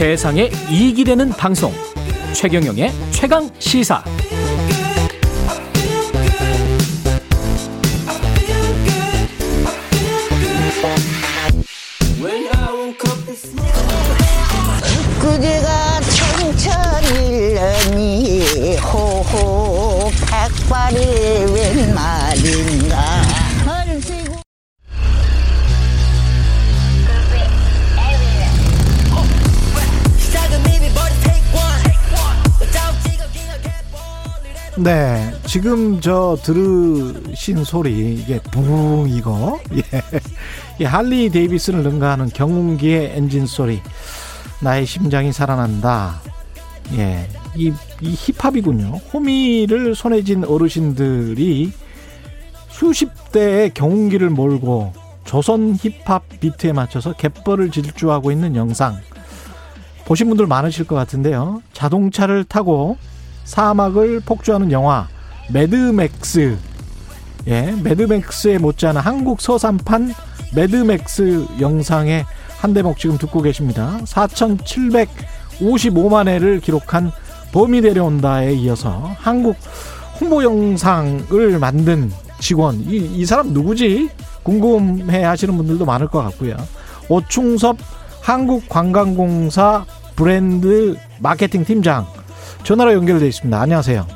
세상에 이익이 되는 방송. 최경영의 최강 시사. 그대가 천천일러니 호호 백발이 네, 지금 저 들으신 소리 이게 붕 이거 예, 이 할리 데이비슨을 능가하는 경운기의 엔진 소리 나의 심장이 살아난다. 예, 이, 이 힙합이군요. 호미를 손에 쥔 어르신들이 수십 대의 경운기를 몰고 조선 힙합 비트에 맞춰서 갯벌을 질주하고 있는 영상 보신 분들 많으실 것 같은데요. 자동차를 타고 사막을 폭주하는 영화 매드맥스 예, 매드맥스에 못지않은 한국 서산판 매드맥스 영상의 한 대목 지금 듣고 계십니다. 4,755만 회를 기록한 범이 내려온다에 이어서 한국 홍보 영상을 만든 직원 이, 이 사람 누구지 궁금해 하시는 분들도 많을 것 같고요. 오충섭 한국관광공사 브랜드 마케팅 팀장 전화로 연결되어 있습니다. 안녕하세요.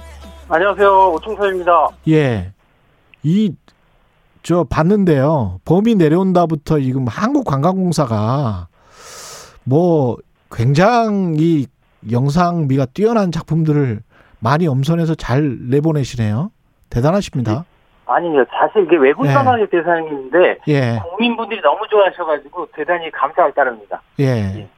안녕하세요. 오충서입니다. 예. 이, 저, 봤는데요. 범이 내려온다부터 지금 한국관광공사가 뭐 굉장히 영상미가 뛰어난 작품들을 많이 엄선해서 잘 내보내시네요. 대단하십니다. 아니요. 사실 이게 외국 예. 관광객 대상인데 예, 국민분들이 너무 좋아하셔가지고 대단히 감사할 따릅니다. 예.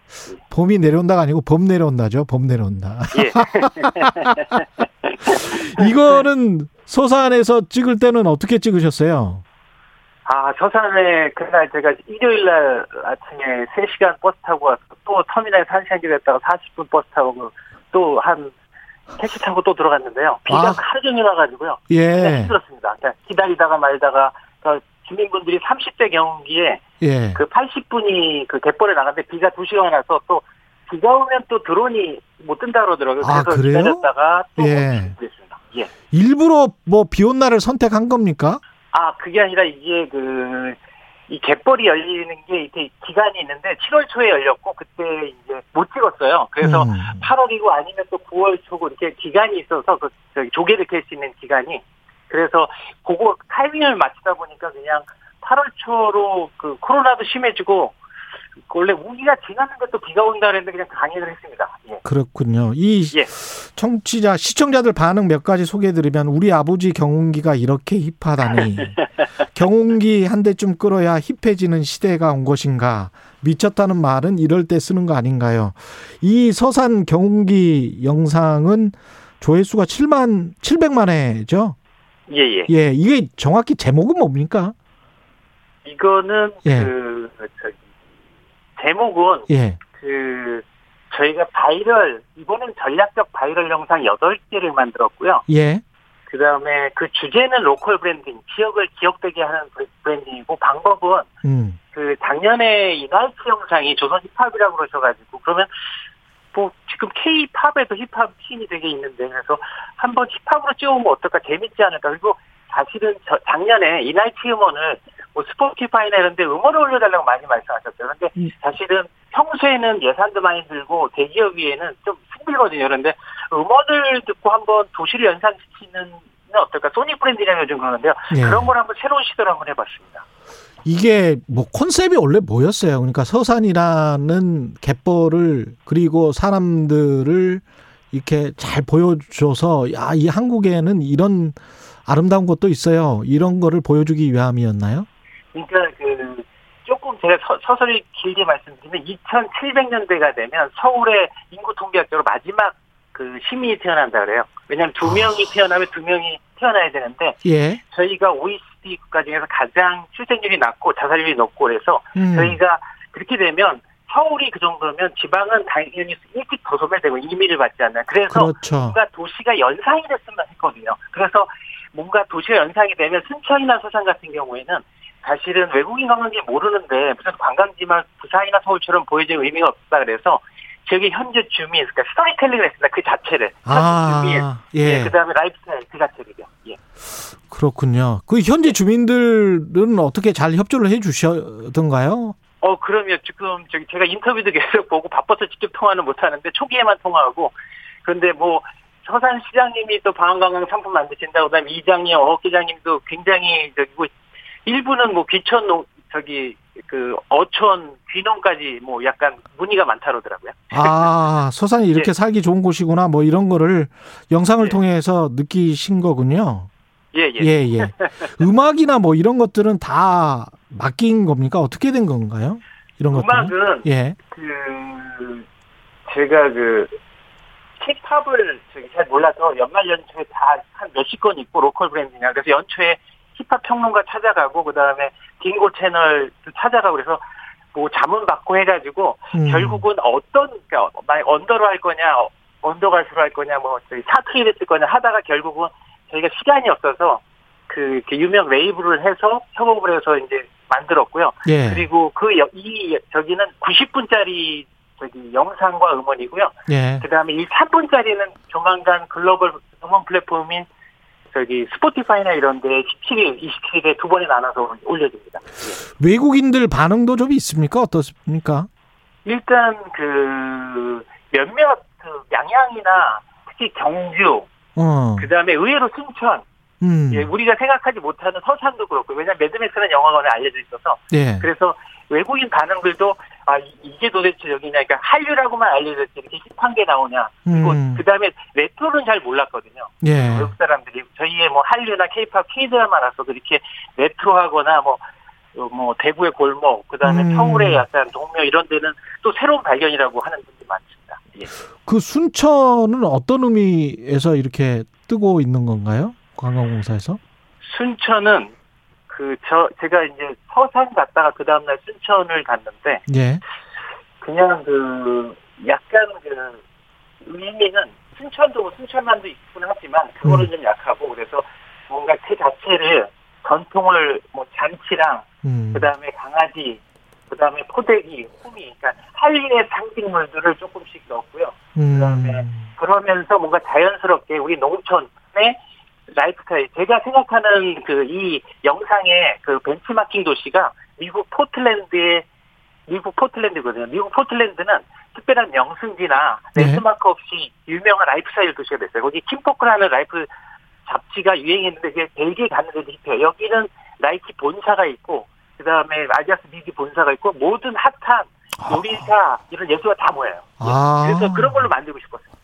범이 내려온다가 아니고 범 내려온다죠. 범 내려온다. 예. 이거는 서산에서 찍을 때는 어떻게 찍으셨어요? 아, 서산에 그날 제가 일요일 날 아침에 3시간 버스 타고 와서 또 터미널에서 1시간 기다렸다가 40분 버스 타고 또 한 택시 타고 또 들어갔는데요. 비가 아. 하루 종일 와가지고요. 예, 힘들었습니다. 그러니까 기다리다가 말다가 그 주민분들이 30대 경기에 예. 그 80분이 그 갯벌에 나갔는데 비가 2시간 와서 또 비가 오면 또 드론이 못 뜬다 그러더라고요. 아, 그래서 그래요? 기다렸다가 또 예. 그랬습니다. 예. 일부러 뭐 비 온 날을 선택한 겁니까? 아, 그게 아니라 이게 그, 이 갯벌이 열리는 게 이렇게 기간이 있는데 7월 초에 열렸고 그때 이제 못 찍었어요. 그래서 음. 8월이고 아니면 또 9월 초고 이렇게 기간이 있어서 그 저기 조개를 캘 수 있는 기간이 그래서 그거 타이밍을 맞추다 보니까 그냥 8월 초로 그 코로나도 심해지고 원래 우기가 지났는데 또 비가 온다 그랬는데 그냥 강행을 했습니다. 예. 그렇군요. 이 예. 청취자 시청자들 반응 몇 가지 소개해드리면 우리 아버지 경운기가 이렇게 힙하다니 경운기 한 대쯤 끌어야 힙해지는 시대가 온 것인가 미쳤다는 말은 이럴 때 쓰는 거 아닌가요? 이 서산 경운기 영상은 조회수가 7만 700만 회죠. 예, 예. 예, 이게 정확히 제목은 뭡니까? 이거는 예. 그 저기 제목은 예, 그 저희가 바이럴 이번엔 전략적 바이럴 영상 8개를 만들었고요. 예, 그다음에 그 주제는 local branding, 지역을 기억되게 하는 브랜딩이고 방법은 음, 그 작년에 이 나이트 영상이 조선 힙합이라고 그러셔가지고 그러면 뭐 지금 K-팝에도 힙합 씬이 되게 있는데 그래서 한번 힙합으로 찍어보면 어떨까 재밌지 않을까 그리고 사실은 저 작년에 이 나이트 음원을 뭐 스포티파이나 이런 데 음원을 올려달라고 많이 말씀하셨어요. 근데 음. 사실은 평소에는 예산도 많이 들고 대기업위에는 좀 힘들거든요. 그런데 음원을 듣고 한번 도시를 연상시키는 어떨까? 소닉 브랜드라고 요즘 그러는데요. 예. 그런 걸 한번 새로운 시도를 한번 해봤습니다. 이게 뭐 컨셉이 원래 뭐였어요? 그러니까 서산이라는 갯벌을 그리고 사람들을 이렇게 잘 보여줘서 야, 이 한국에는 이런 아름다운 것도 있어요. 이런 거를 보여주기 위함이었나요? 그러니까 그 조금 제가 서, 서서히 길게 말씀드리면 2700년대가 되면 서울의 인구 통계학적으로 마지막 그 시민이 태어난다 그래요. 왜냐하면 두 명이 태어나면 두 명이 태어나야 되는데 예. 저희가 OECD 국가 중에서 가장 출생률이 낮고 자살률이 높고 그래서 음. 저희가 그렇게 되면 서울이 그 정도면 지방은 당연히 일찍 더 소멸되고 이민을 받지 않나요? 그래서 그렇죠. 뭔가 도시가 연상이 됐으면 했거든요. 그래서 뭔가 도시가 연상이 되면 순천이나 서산 같은 경우에는 사실은 외국인 관광객이 모르는데 무슨 관광지만 부산이나 서울처럼 보여줄 의미가 없다 그래서 지역의 현재 주민, 그러니까 스토리텔링을 했습니다. 그 자체를. 아, 현재 주민. 예. 예, 그 다음에 라이프스타일 그 자체를요. 예. 그렇군요. 그 현지 주민들은 어떻게 잘 협조를 해 주셨던가요? 어, 그러면 지금 저기 제가 인터뷰도 계속 보고 바빠서 직접 통화는 못 하는데 초기에만 통화하고 그런데 뭐 서산 시장님이 또 방한관광 상품 만드신다 그다음에 이장님, 어업기장님도 굉장히 저기 뭐 일부는 뭐 귀천 농 저기 그 어촌 귀농까지 뭐 약간 문의가 많다 그러더라고요. 아, 서산이 이렇게 예. 살기 좋은 곳이구나. 뭐 이런 거를 영상을 예. 통해서 느끼신 거군요. 예, 예. 예, 예. 음악이나 뭐 이런 것들은 다 맡긴 겁니까? 어떻게 된 건가요? 이런 것들. 음악은 예. 그 제가 그 힙합을 저기 잘 몰라서 연말 연초에 다 한 몇십 건 있고 로컬 브랜딩이야. 그래서 연초에 힙합 평론가 찾아가고 그 다음에 딩고 채널 찾아가고 그래서 뭐 자문 받고 해가지고 음. 결국은 어떤 그러니까 만약 언더로 할 거냐 어, 언더 가수로 할 거냐 뭐 사투리를 쓸 거냐 하다가 결국은 저희가 시간이 없어서 그 유명 레이블을 해서 협업을 해서 이제 만들었고요. 예. 그리고 그 이 저기는 90분짜리 저기 영상과 음원이고요. 예. 그다음에 이 3분짜리는 조만간 글로벌 음원 플랫폼인 저기 스포티파이나 이런 데 17일, 27일에 두 번에 나눠서 올려줍니다. 예. 외국인들 반응도 좀 있습니까? 어떻습니까? 일단 그 몇몇 그 양양이나 특히 경주, 어. 그 다음에 의외로 순천, 음. 예, 우리가 생각하지 못하는 서산도 그렇고 왜냐면 매드맥스는 영화관에 알려져 있어서 예. 그래서 외국인 반응들도 아 이- 이게 도대체 여기냐 그러니까 한류라고만 알려졌지 이렇게 hip한 게 나오냐 그리고 음. 그다음에 레트로는 잘 몰랐거든요 예. 외국 사람들이 저희의 뭐 한류나 케이팝 K드라마라서도 이렇게 레트로하거나 뭐 어, 뭐 대구의 골목 그다음에 음. 서울의 약간 동묘 이런 데는 또 새로운 발견이라고 하는 분들이 많습니다. 예. 그 순천은 어떤 의미에서 이렇게 뜨고 있는 건가요? 관광공사에서? 순천은 그 저 제가 이제 서산 갔다가 그 다음 날 순천을 갔는데 예. 그냥 그 약간 그 의미는 순천도 뭐 순천만도 있긴 하지만 그거는 음. 좀 약하고 그래서 뭔가 그 자체를 전통을 뭐 잔치랑 음. 그다음에 강아지 그다음에 포대기 호미 그러니까 한류의 상징물들을 조금씩 넣었고요 그다음에 음. 그러면서 뭔가 자연스럽게 우리 농촌의 라이프스타일 제가 생각하는 그 이 영상의 그 벤치마킹 도시가 미국 포틀랜드의 미국 포틀랜드거든요. 미국 포틀랜드는 특별한 명승지나 네. 랜드마크 없이 유명한 라이프스타일 도시가 됐어요. 거기 킨포크라는 라이프 잡지가 유행했는데 그게 벨기에 갔는데도 힙해요. 여기는 나이키 본사가 있고 그다음에 아디아스 미디 본사가 있고 모든 핫한 요리사 이런 예술가 다 모여요. 아. 그래서 그런 걸로 만들고 싶었어요.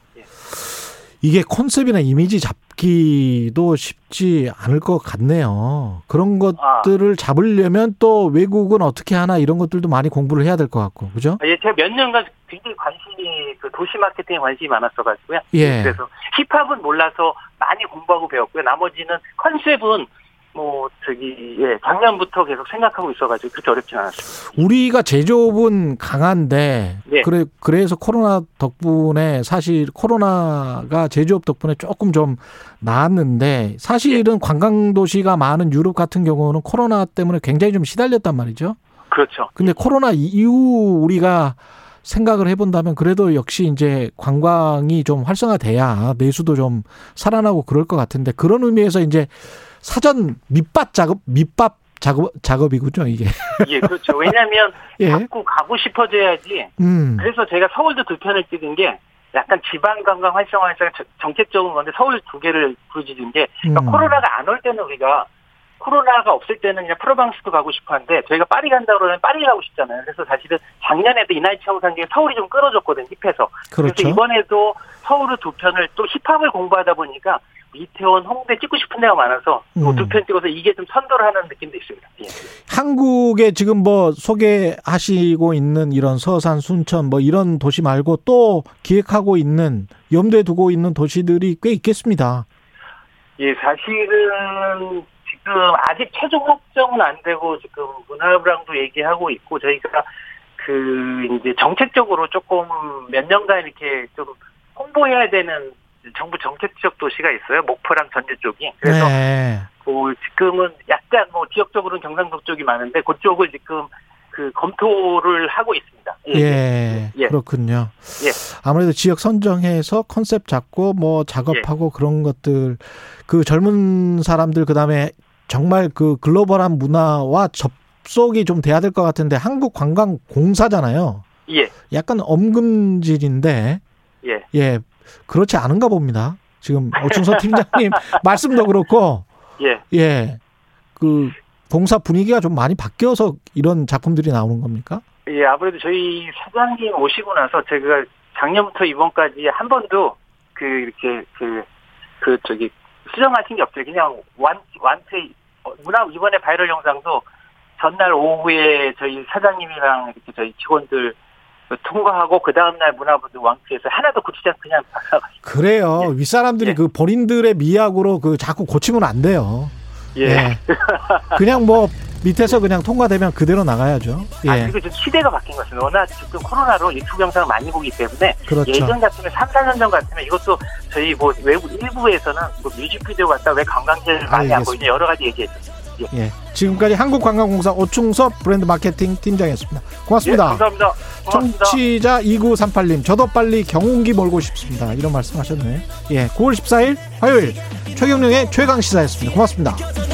이게 컨셉이나 이미지 잡기도 쉽지 않을 것 같네요. 그런 아. 것들을 잡으려면 또 외국은 어떻게 하나 이런 것들도 많이 공부를 해야 될 것 같고, 그죠? 예, 제가 몇 년간 굉장히 관심이 그 도시 마케팅에 관심이 많았어가지고요. 예. 그래서 힙합은 몰라서 많이 공부하고 배웠고요. 나머지는 컨셉은 뭐 저기 예 작년부터 계속 생각하고 있어가지고 그렇게 어렵진 않았어요. 우리가 제조업은 강한데, 예. 그래, 그래서 코로나 덕분에 사실 코로나가 제조업 덕분에 조금 좀 나았는데, 사실은 관광 도시가 많은 유럽 같은 경우는 코로나 때문에 굉장히 좀 시달렸단 말이죠. 그렇죠. 근데 코로나 이후 우리가 생각을 해본다면 그래도 역시 이제 관광이 좀 활성화돼야 내수도 좀 살아나고 그럴 것 같은데 그런 의미에서 이제 사전 밑밥 작업, 밑밥 작업, 작업이군요, 이게. 예, 그렇죠. 왜냐하면 예. 자꾸 가고 싶어져야지. 음. 그래서 제가 서울도 두 편을 찍은 게 약간 지방 관광 활성화에서 정책적인 건데 서울 두 개를 부르짖은 게 그러니까 음. 코로나가 안 올 때는 우리가 코로나가 없을 때는 그냥 프로방스도 가고 싶었는데 저희가 파리 간다 그러면 파리 가고 싶잖아요. 그래서 사실은 작년에도 이나이트 영상 중에 서울이 좀 끌어줬거든요. 힙해서. 그렇죠. 그래서 이번에도 서울을 두 편을 또 힙합을 공부하다 보니까 이태원, 홍대 찍고 싶은 데가 많아서 음. 두편 찍어서 이게 좀 선도를 하는 느낌도 있습니다. 예. 한국에 지금 뭐 소개하시고 있는 이런 서산, 순천 뭐 이런 도시 말고 또 기획하고 있는 염두에 두고 있는 도시들이 꽤 있겠습니다. 예, 사실은 지금 아직 최종 확정은 안 되고 지금 문화부랑도 얘기하고 있고 저희가 그 이제 정책적으로 조금 몇 년간 이렇게 좀 홍보해야 되는 정부 정책적 도시가 있어요. 목포랑 전주 쪽이. 그래서 네. 그 지금은 약간 뭐 지역적으로는 경상도 쪽이 많은데 그쪽을 지금 그 검토를 하고 있습니다. 예, 예. 그렇군요. 예. 아무래도 지역 선정해서 컨셉 잡고 뭐 작업하고 예. 그런 것들 그 젊은 사람들 그다음에 정말 그 글로벌한 문화와 접속이 좀 돼야 될 것 같은데 한국 관광 공사잖아요. 예, 약간 엄금질인데 예. 예 그렇지 않은가 봅니다. 지금 오충서 팀장님 말씀도 그렇고 예. 예그 공사 분위기가 좀 많이 바뀌어서 이런 작품들이 나오는 겁니까? 예, 아무래도 저희 사장님 오시고 나서 제가 작년부터 이번까지 한 번도 그 이렇게 그, 그 저기 수정하신 게 없어요. 그냥 완, 어, 문화, 이번에 바이럴 영상도 전날 오후에 저희 사장님이랑 이렇게 저희 직원들 통과하고 그 다음날 문화부도 왕치해서 하나도 고치지 않고 그냥 박아가지고. 그래요. 윗사람들이 예. 그 본인들의 미학으로 그 자꾸 고치면 안 돼요. 예. 예. 그냥 뭐 밑에서 그냥 통과되면 그대로 나가야죠. 아, 예. 그리고 좀 시대가 바뀐 것 같습니다. 워낙 지금 코로나로 유튜브 영상을 많이 보기 때문에 그렇죠. 예전 같으면 3, 4년 전 같으면 이것도 저희 뭐 외국 일부에서는 뭐 뮤직비디오 같다 왜 관광지를 많이 안. 보이냐 여러 가지 얘기했죠. 예. 지금까지 한국관광공사 오충섭 브랜드 마케팅 팀장이었습니다. 예, 고맙습니다. 감사합니다. 고맙습니다. 청취자 2938님, 저도 빨리 경운기 몰고 싶습니다. 이런 말씀 하셨네. 예. 9월 14일 화요일 최경령의 최강 시사였습니다. 고맙습니다.